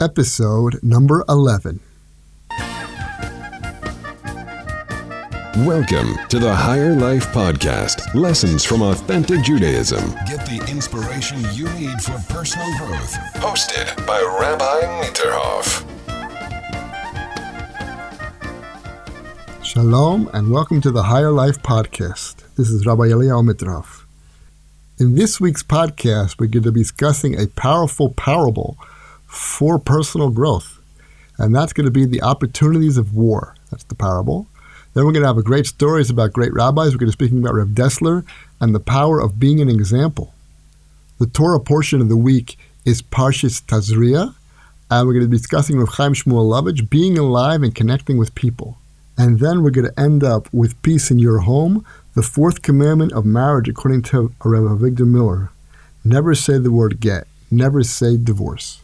episode number 11. Welcome to the Higher Life Podcast Lessons from Authentic Judaism. Get the inspiration you need for personal growth. Hosted by Rabbi Mitterhoff. Shalom and welcome to the Higher Life Podcast. This is Rabbi Eliyahu Mitterhoff. In this week's podcast, we're going to be discussing a powerful parable for personal growth, and that's going to be the opportunities of war. That's the parable. Then we're going to have great stories about great rabbis. We're going to be speaking about Rev Dessler and the power of being an example. The Torah portion of the week is Parshas Tazria, and we're going to be discussing Rav Chaim Shmulevich, being alive and connecting with people. And then we're going to end up with peace in your home, the fourth commandment of marriage, according to Rabbi Avigdor Miller. Never say the word get. Never say divorce.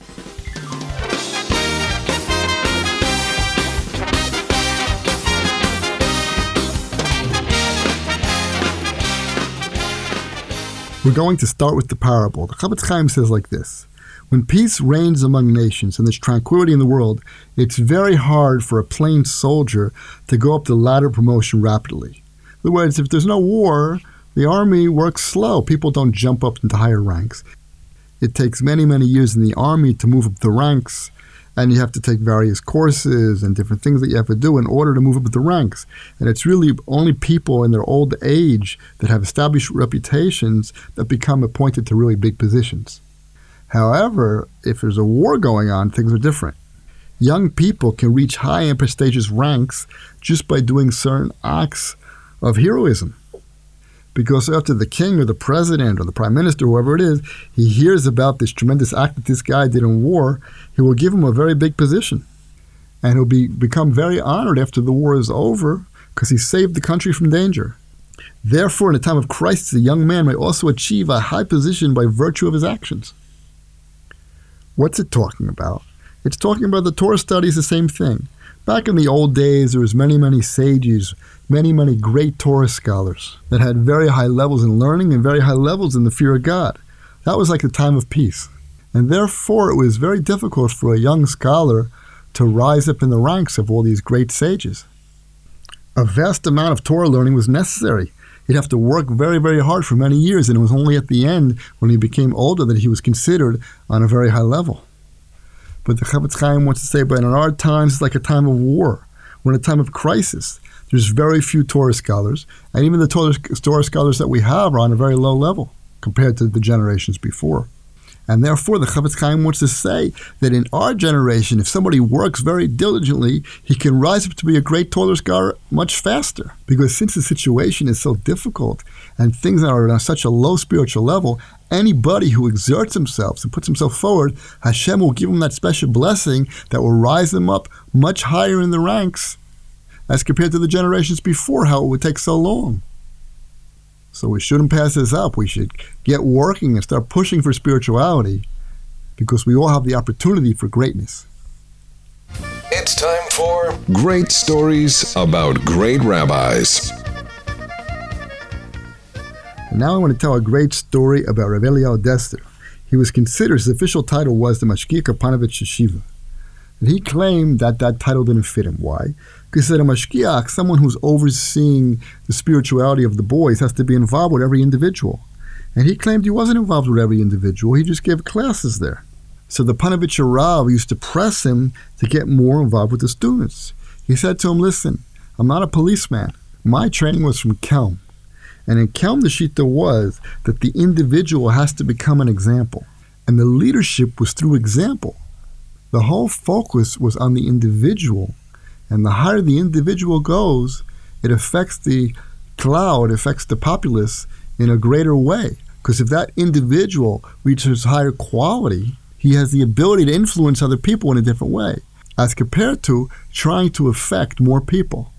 We're going to start with the parable. The Chofetz Chaim says like this When peace reigns among nations and there's tranquility in the world, it's very hard for a plain soldier to go up the ladder of promotion rapidly. In other words, if there's no war, the army works slow. People don't jump up into higher ranks. It takes many, many years in the army to move up the ranks and you have to take various courses and different things that you have to do in order to move up the ranks. And it's really only people in their old age that have established reputations that become appointed to really big positions. However, if there's a war going on, things are different. Young people can reach high and prestigious ranks just by doing certain acts of heroism because after the king or the president or the prime minister, whoever it is, he hears about this tremendous act that this guy did in war, he will give him a very big position. And he'll be, become very honored after the war is over because he saved the country from danger. Therefore, in a time of crisis, a young man may also achieve a high position by virtue of his actions. What's it talking about? It's talking about the Torah studies, the same thing. Back in the old days, there was many, many sages, many, many great Torah scholars that had very high levels in learning and very high levels in the fear of God. That was like the time of peace. And therefore, it was very difficult for a young scholar to rise up in the ranks of all these great sages. A vast amount of Torah learning was necessary. He'd have to work very, very hard for many years, and it was only at the end, when he became older, that he was considered on a very high level. But the Chofetz Chaim wants to say, but in our times, it's like a time of war. We're in a time of crisis. There's very few Torah scholars, and even the Torah, Torah scholars that we have are on a very low level compared to the generations before. And therefore, the Chofetz Chaim wants to say that in our generation, if somebody works very diligently, he can rise up to be a great Torah scholar much faster. Because since the situation is so difficult and things are on such a low spiritual level, anybody who exerts himself and puts himself forward, Hashem will give him that special blessing that will rise them up much higher in the ranks as compared to the generations before, how it would take so long. So we shouldn't pass this up. We should get working and start pushing for spirituality because we all have the opportunity for greatness. It's time for Great Stories About Great Rabbis. Now I want to tell a great story about Rav Eliyahu Dessler. He was considered, his official title was the Mashgiach Kapanovich Yeshiva. And he claimed that that title didn't fit him. Why? Said a mashgiach, someone who's overseeing the spirituality of the boys, has to be involved with every individual. And he claimed he wasn't involved with every individual. He just gave classes there. So the Panovich Rav used to press him to get more involved with the students. He said to him, listen, I'm not a policeman. My training was from Kelm. And in Kelm, the Shita was that the individual has to become an example. And the leadership was through example. The whole focus was on the individual. And the higher the individual goes, it affects the cloud, affects the populace in a greater way. Because if that individual reaches higher quality, he has the ability to influence other people in a different way, as compared to trying to affect more people.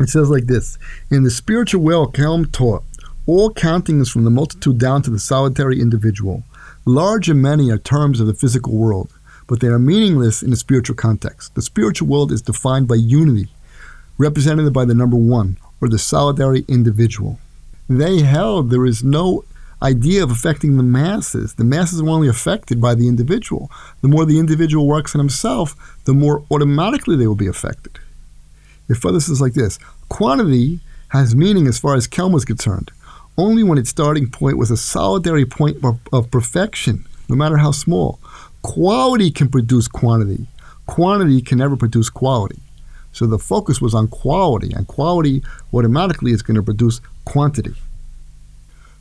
It says like this In the spiritual way, Kelm taught, all counting is from the multitude down to the solitary individual. Large and many are terms of the physical world, but they are meaningless in a spiritual context. The spiritual world is defined by unity, represented by the number one, or the solitary individual. They held there is no idea of affecting the masses. The masses are only affected by the individual. The more the individual works on himself, the more automatically they will be affected. It further says like this quantity has meaning as far as Kelm was concerned, only when its starting point was a solitary point of perfection, no matter how small. Quality can produce quantity, quantity can never produce quality. So the focus was on quality, and quality automatically is going to produce quantity.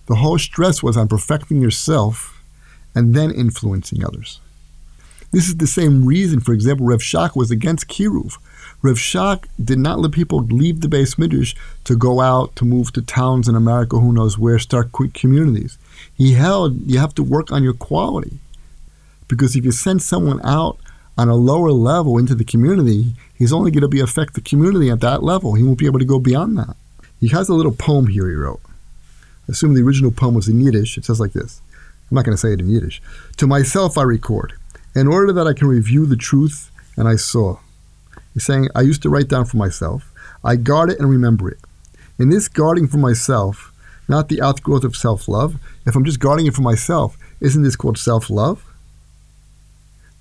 The whole stress was on perfecting yourself and then influencing others. This is the same reason, for example, Rev Shach was against Kiruv. Rev Shach did not let people leave the beis midrash to go out, to move to towns in America, who knows where, start communities. He held you have to work on your quality. Because if you send someone out on a lower level into the community, he's only going to be affect the community at that level. He won't be able to go beyond that. He has a little poem here he wrote. I assume the original poem was in Yiddish. It says like this. I'm not going to say it in Yiddish. To myself I record, in order that I can review the truth and I saw. He's saying, I used to write down for myself. I guard it and remember it. In this guarding for myself, not the outgrowth of self love, if I'm just guarding it for myself, isn't this called self love?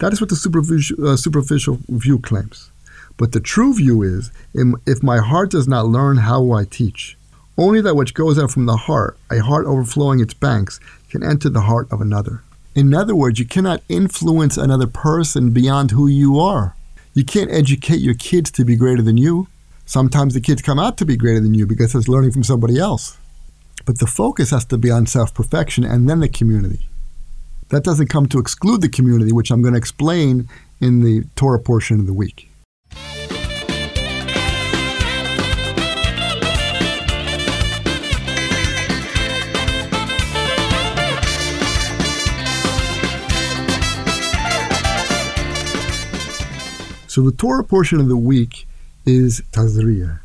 That is what the superficial, uh, superficial view claims. But the true view is if my heart does not learn, how will I teach? Only that which goes out from the heart, a heart overflowing its banks, can enter the heart of another. In other words, you cannot influence another person beyond who you are. You can't educate your kids to be greater than you. Sometimes the kids come out to be greater than you because it's learning from somebody else. But the focus has to be on self perfection and then the community. That doesn't come to exclude the community, which I'm going to explain in the Torah portion of the week. So the Torah portion of the week is Tazria.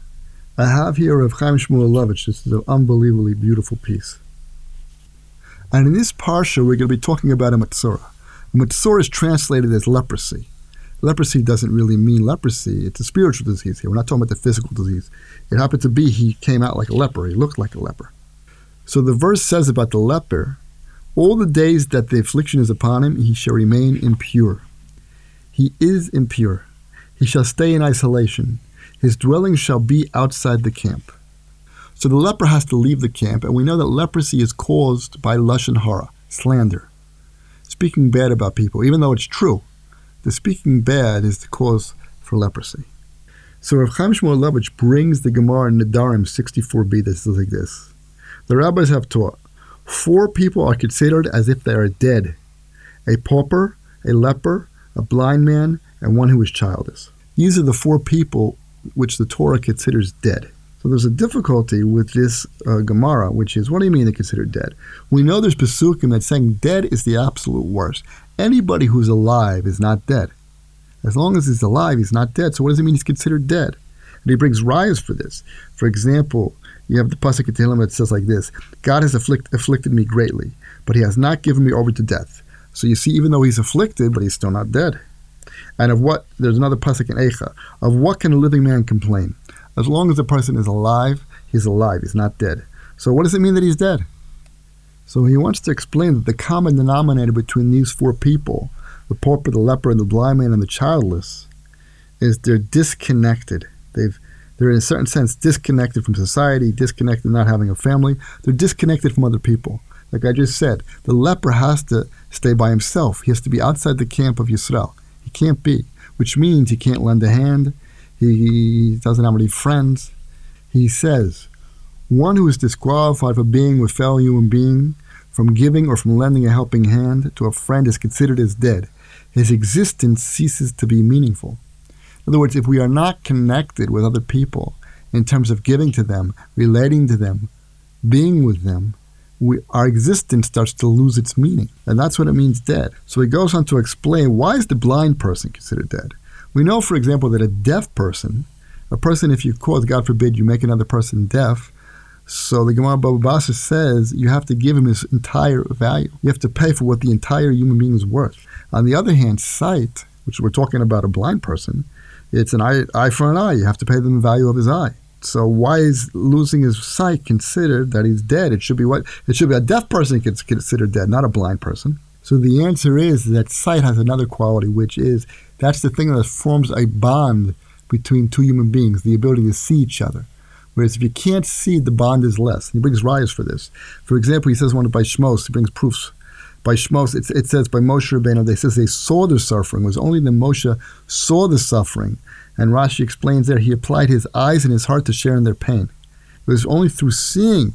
I have here of Chaim Shmulevich. This is an unbelievably beautiful piece. And in this parsha, we're going to be talking about a Matzorah. A Matzorah is translated as leprosy. Leprosy doesn't really mean leprosy. It's a spiritual disease here. We're not talking about the physical disease. It happened to be he came out like a leper. He looked like a leper. So the verse says about the leper, all the days that the affliction is upon him, he shall remain impure. He is impure. He shall stay in isolation. His dwelling shall be outside the camp. So the leper has to leave the camp, and we know that leprosy is caused by lashon hara, slander, speaking bad about people, even though it's true. The speaking bad is the cause for leprosy. So Rav Chaim Shmulevich brings the Gemara in Nedarim 64b that says like this. The rabbis have taught, four people are considered as if they are dead. A pauper, a leper, a blind man, and one who is childless. These are the four people which the Torah considers dead. So there's a difficulty with this uh, Gemara, which is, what do you mean they're considered dead? We know there's Pesukim that's saying dead is the absolute worst. Anybody who's alive is not dead. As long as he's alive, he's not dead. So what does it mean he's considered dead? And he brings rayas for this. For example, you have the pasuk Tehillim that says like this: God has afflict, afflicted me greatly, but He has not given me over to death. So you see, even though he's afflicted, but he's still not dead. And of what, there's another pasuk in Eicha, of what can a living man complain? As long as the person is alive, he's alive, he's not dead. So what does it mean that he's dead? So he wants to explain that the common denominator between these four people, the pauper, the leper, and the blind man and the childless, is they're disconnected. They've they're in a certain sense disconnected from society, disconnected not having a family. They're disconnected from other people. Like I just said, the leper has to stay by himself. He has to be outside the camp of Yisrael. He can't be, which means he can't lend a hand. He doesn't have any friends. He says, one who is disqualified for being with fellow human being, from giving or from lending a helping hand to a friend is considered as dead. His existence ceases to be meaningful. In other words, if we are not connected with other people in terms of giving to them, relating to them, being with them, we, our existence starts to lose its meaning. And that's what it means dead. So he goes on to explain why is the blind person considered dead? We know, for example, that a deaf person, a person, if you cause, God forbid, you make another person deaf, so the Gemara Baba Basra says you have to give him his entire value. You have to pay for what the entire human being is worth. On the other hand, sight, which we're talking about a blind person, it's an eye, eye for an eye. You have to pay them the value of his eye. So why is losing his sight considered that he's dead? It should be what it should be a deaf person gets considered dead, not a blind person. So the answer is that sight has another quality, which is that's the thing that forms a bond between two human beings, the ability to see each other. Whereas if you can't see, the bond is less. He brings rayas for this. For example, he says one by Shmos, he brings proofs. By Shmos, it, it says by Moshe Rabbeinu, they says they saw the suffering. It was only that Moshe saw the suffering. And Rashi explains there he applied his eyes and his heart to share in their pain. It was only through seeing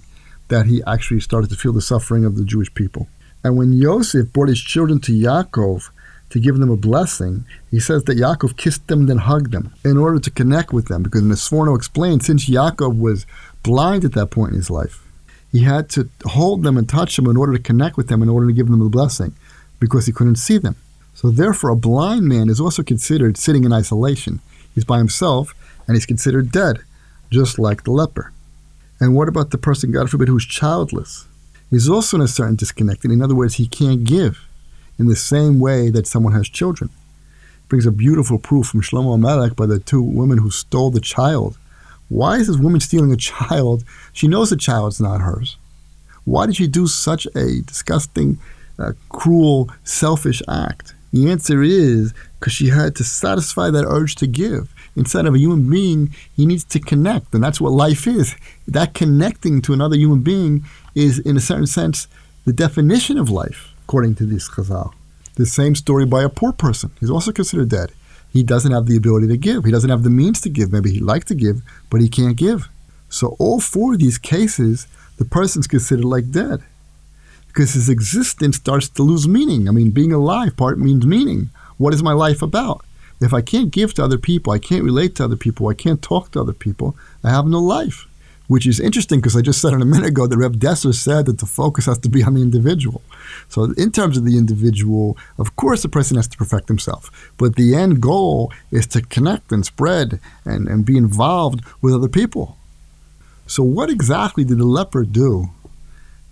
that he actually started to feel the suffering of the Jewish people. And when Yosef brought his children to Yaakov to give them a blessing, he says that Yaakov kissed them, and then hugged them in order to connect with them. Because Sforno explained, since Yaakov was blind at that point in his life, he had to hold them and touch them in order to connect with them, in order to give them a blessing, because he couldn't see them. So therefore, a blind man is also considered sitting in isolation. He's by himself, and he's considered dead, just like the leper. And what about the person, God forbid, who's childless? He's also in a certain disconnect. In other words, he can't give in the same way that someone has children. Brings a beautiful proof from Shlomo Melech by the two women who stole the child. Why is this woman stealing a child? She knows the child's not hers. Why did she do such a disgusting, uh, cruel, selfish act? The answer is because she had to satisfy that urge to give. Instead of a human being, he needs to connect, and that's what life is. That connecting to another human being is, in a certain sense, the definition of life according to this Chazal. The same story by a poor person. He's also considered dead. He doesn't have the ability to give. He doesn't have the means to give. Maybe he'd like to give, but he can't give. So all four of these cases, the person's considered like dead. Because his existence starts to lose meaning. I mean, being alive part means meaning. What is my life about? If I can't give to other people, I can't relate to other people, I can't talk to other people, I have no life which is interesting because I just said in a minute ago that Reb Dessler said that the focus has to be on the individual. So, in terms of the individual, of course, the person has to perfect himself. But the end goal is to connect and spread and, and be involved with other people. So, what exactly did the leper do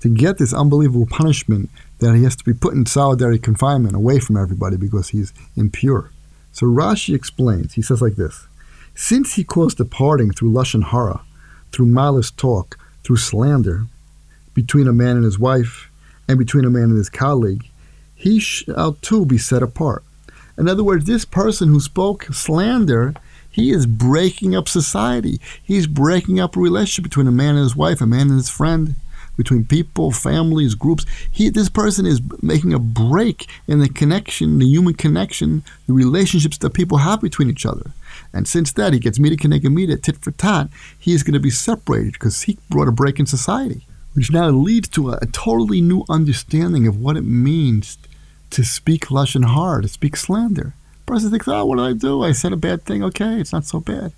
to get this unbelievable punishment that he has to be put in solitary confinement away from everybody because he's impure? So, Rashi explains, he says like this Since he caused the parting through Lashon Hara, through malice talk, through slander, between a man and his wife, and between a man and his colleague, he shall too be set apart. In other words, this person who spoke slander, he is breaking up society. He's breaking up a relationship between a man and his wife, a man and his friend, between people, families, groups. He, this person is making a break in the connection, the human connection, the relationships that people have between each other. And since that, he gets Mida Keneged Mida, tit for tat, he is going to be separated because he brought a break in society, which now leads to a, a totally new understanding of what it means to speak Lashon Hara, to speak slander. The person thinks, oh, what did I do? I said a bad thing. Okay, it's not so bad.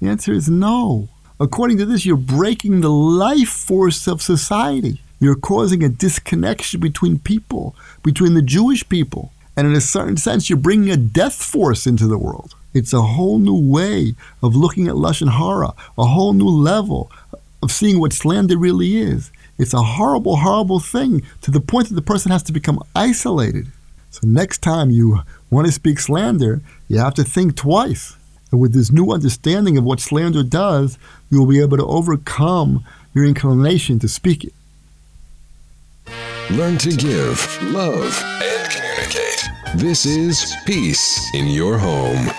The answer is no. According to this, you're breaking the life force of society. You're causing a disconnection between people, between the Jewish people. And in a certain sense, you're bringing a death force into the world. It's a whole new way of looking at Lashon Hara, a whole new level of seeing what slander really is. It's a horrible, horrible thing to the point that the person has to become isolated. So next time you want to speak slander, you have to think twice. And with this new understanding of what slander does, you will be able to overcome your inclination to speak it. Learn to give, love, and communicate. This is Peace in Your Home.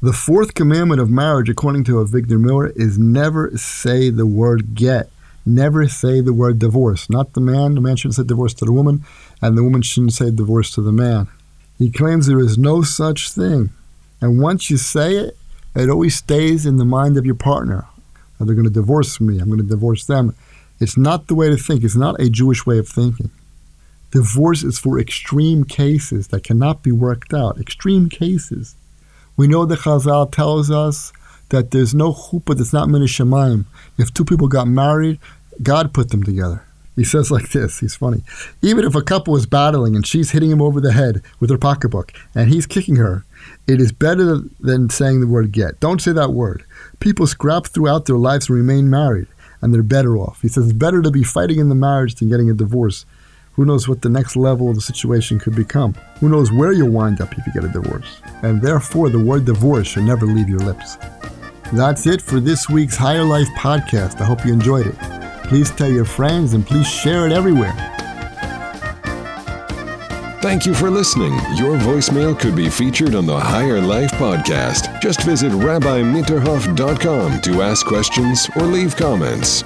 The fourth commandment of marriage, according to Avigdor Miller, is never say the word get. Never say the word divorce. Not the man. The man shouldn't say divorce to the woman, and the woman shouldn't say divorce to the man. He claims there is no such thing. And once you say it, it always stays in the mind of your partner. They're going to divorce me. I'm going to divorce them. It's not the way to think. It's not a Jewish way of thinking. Divorce is for extreme cases that cannot be worked out. Extreme cases. We know the Chazal tells us that there's no chuppah that's not min. If two people got married, God put them together. He says like this, he's funny. Even if a couple is battling and she's hitting him over the head with her pocketbook and he's kicking her, it is better than saying the word get. Don't say that word. People scrap throughout their lives and remain married, and they're better off. He says it's better to be fighting in the marriage than getting a divorce Who knows what the next level of the situation could become? Who knows where you'll wind up if you get a divorce? And therefore, the word divorce should never leave your lips. That's it for this week's Higher Life podcast. I hope you enjoyed it. Please tell your friends and please share it everywhere. Thank you for listening. Your voicemail could be featured on the Higher Life podcast. Just visit rabbimitterhoff.com to ask questions or leave comments.